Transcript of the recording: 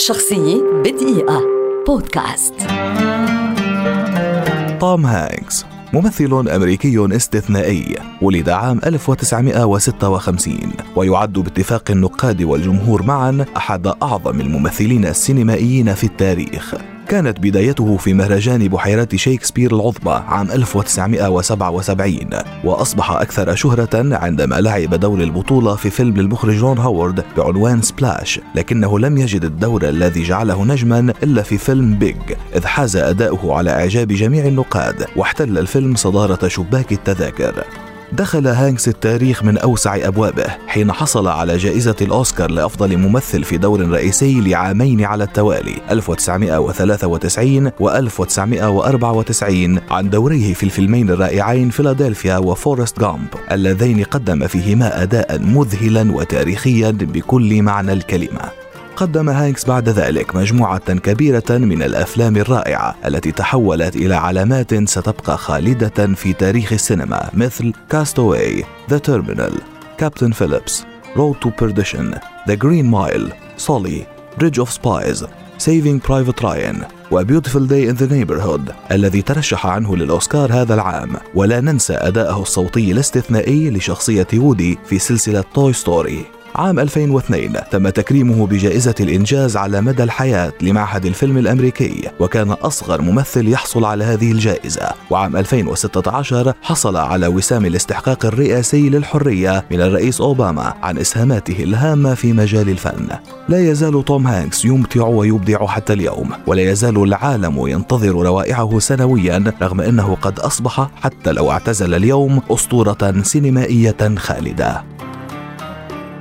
شخصية بدقيقة. بودكاست. توم هانكس ممثل أمريكي استثنائي ولد عام 1956 ويعد باتفاق النقاد والجمهور معا أحد أعظم الممثلين السينمائيين في التاريخ. كانت بدايته في مهرجان بحيرات شيكسبير العظمى عام 1977 وأصبح أكثر شهرة عندما لعب دور البطولة في فيلم للمخرج رون هوارد بعنوان Splash لكنه لم يجد الدور الذي جعله نجما إلا في فيلم Big إذ حاز أداؤه على إعجاب جميع النقاد واحتل الفيلم صدارة شباك التذاكر. دخل هانكس التاريخ من أوسع أبوابه حين حصل على جائزة الأوسكار لأفضل ممثل في دور رئيسي لعامين على التوالي 1993 و 1994 عن دوريه في الفيلمين الرائعين فيلادلفيا وفورست غامب اللذين قدم فيهما أداء مذهلا وتاريخيا بكل معنى الكلمة. قدم هانكس بعد ذلك مجموعة كبيرة من الأفلام الرائعة التي تحولت إلى علامات ستبقى خالدة في تاريخ السينما مثل Cast Away، The Terminal، Captain Phillips، Road to Perdition، The Green Mile، Sully، Bridge of Spies، Saving Private Ryan و Beautiful Day in the Neighborhood الذي ترشح عنه للأوسكار هذا العام. ولا ننسى أداءه الصوتي الاستثنائي لشخصية وودي في سلسلة Toy Story عام 2002 تم تكريمه بجائزة الإنجاز على مدى الحياة لمعهد الفيلم الأمريكي وكان أصغر ممثل يحصل على هذه الجائزة. وعام 2016 حصل على وسام الاستحقاق الرئاسي للحرية من الرئيس أوباما عن إسهاماته الهامة في مجال الفن. لا يزال توم هانكس يمتع ويبدع حتى اليوم ولا يزال العالم ينتظر روائعه سنويا رغم أنه قد أصبح حتى لو اعتزل اليوم أسطورة سينمائية خالدة.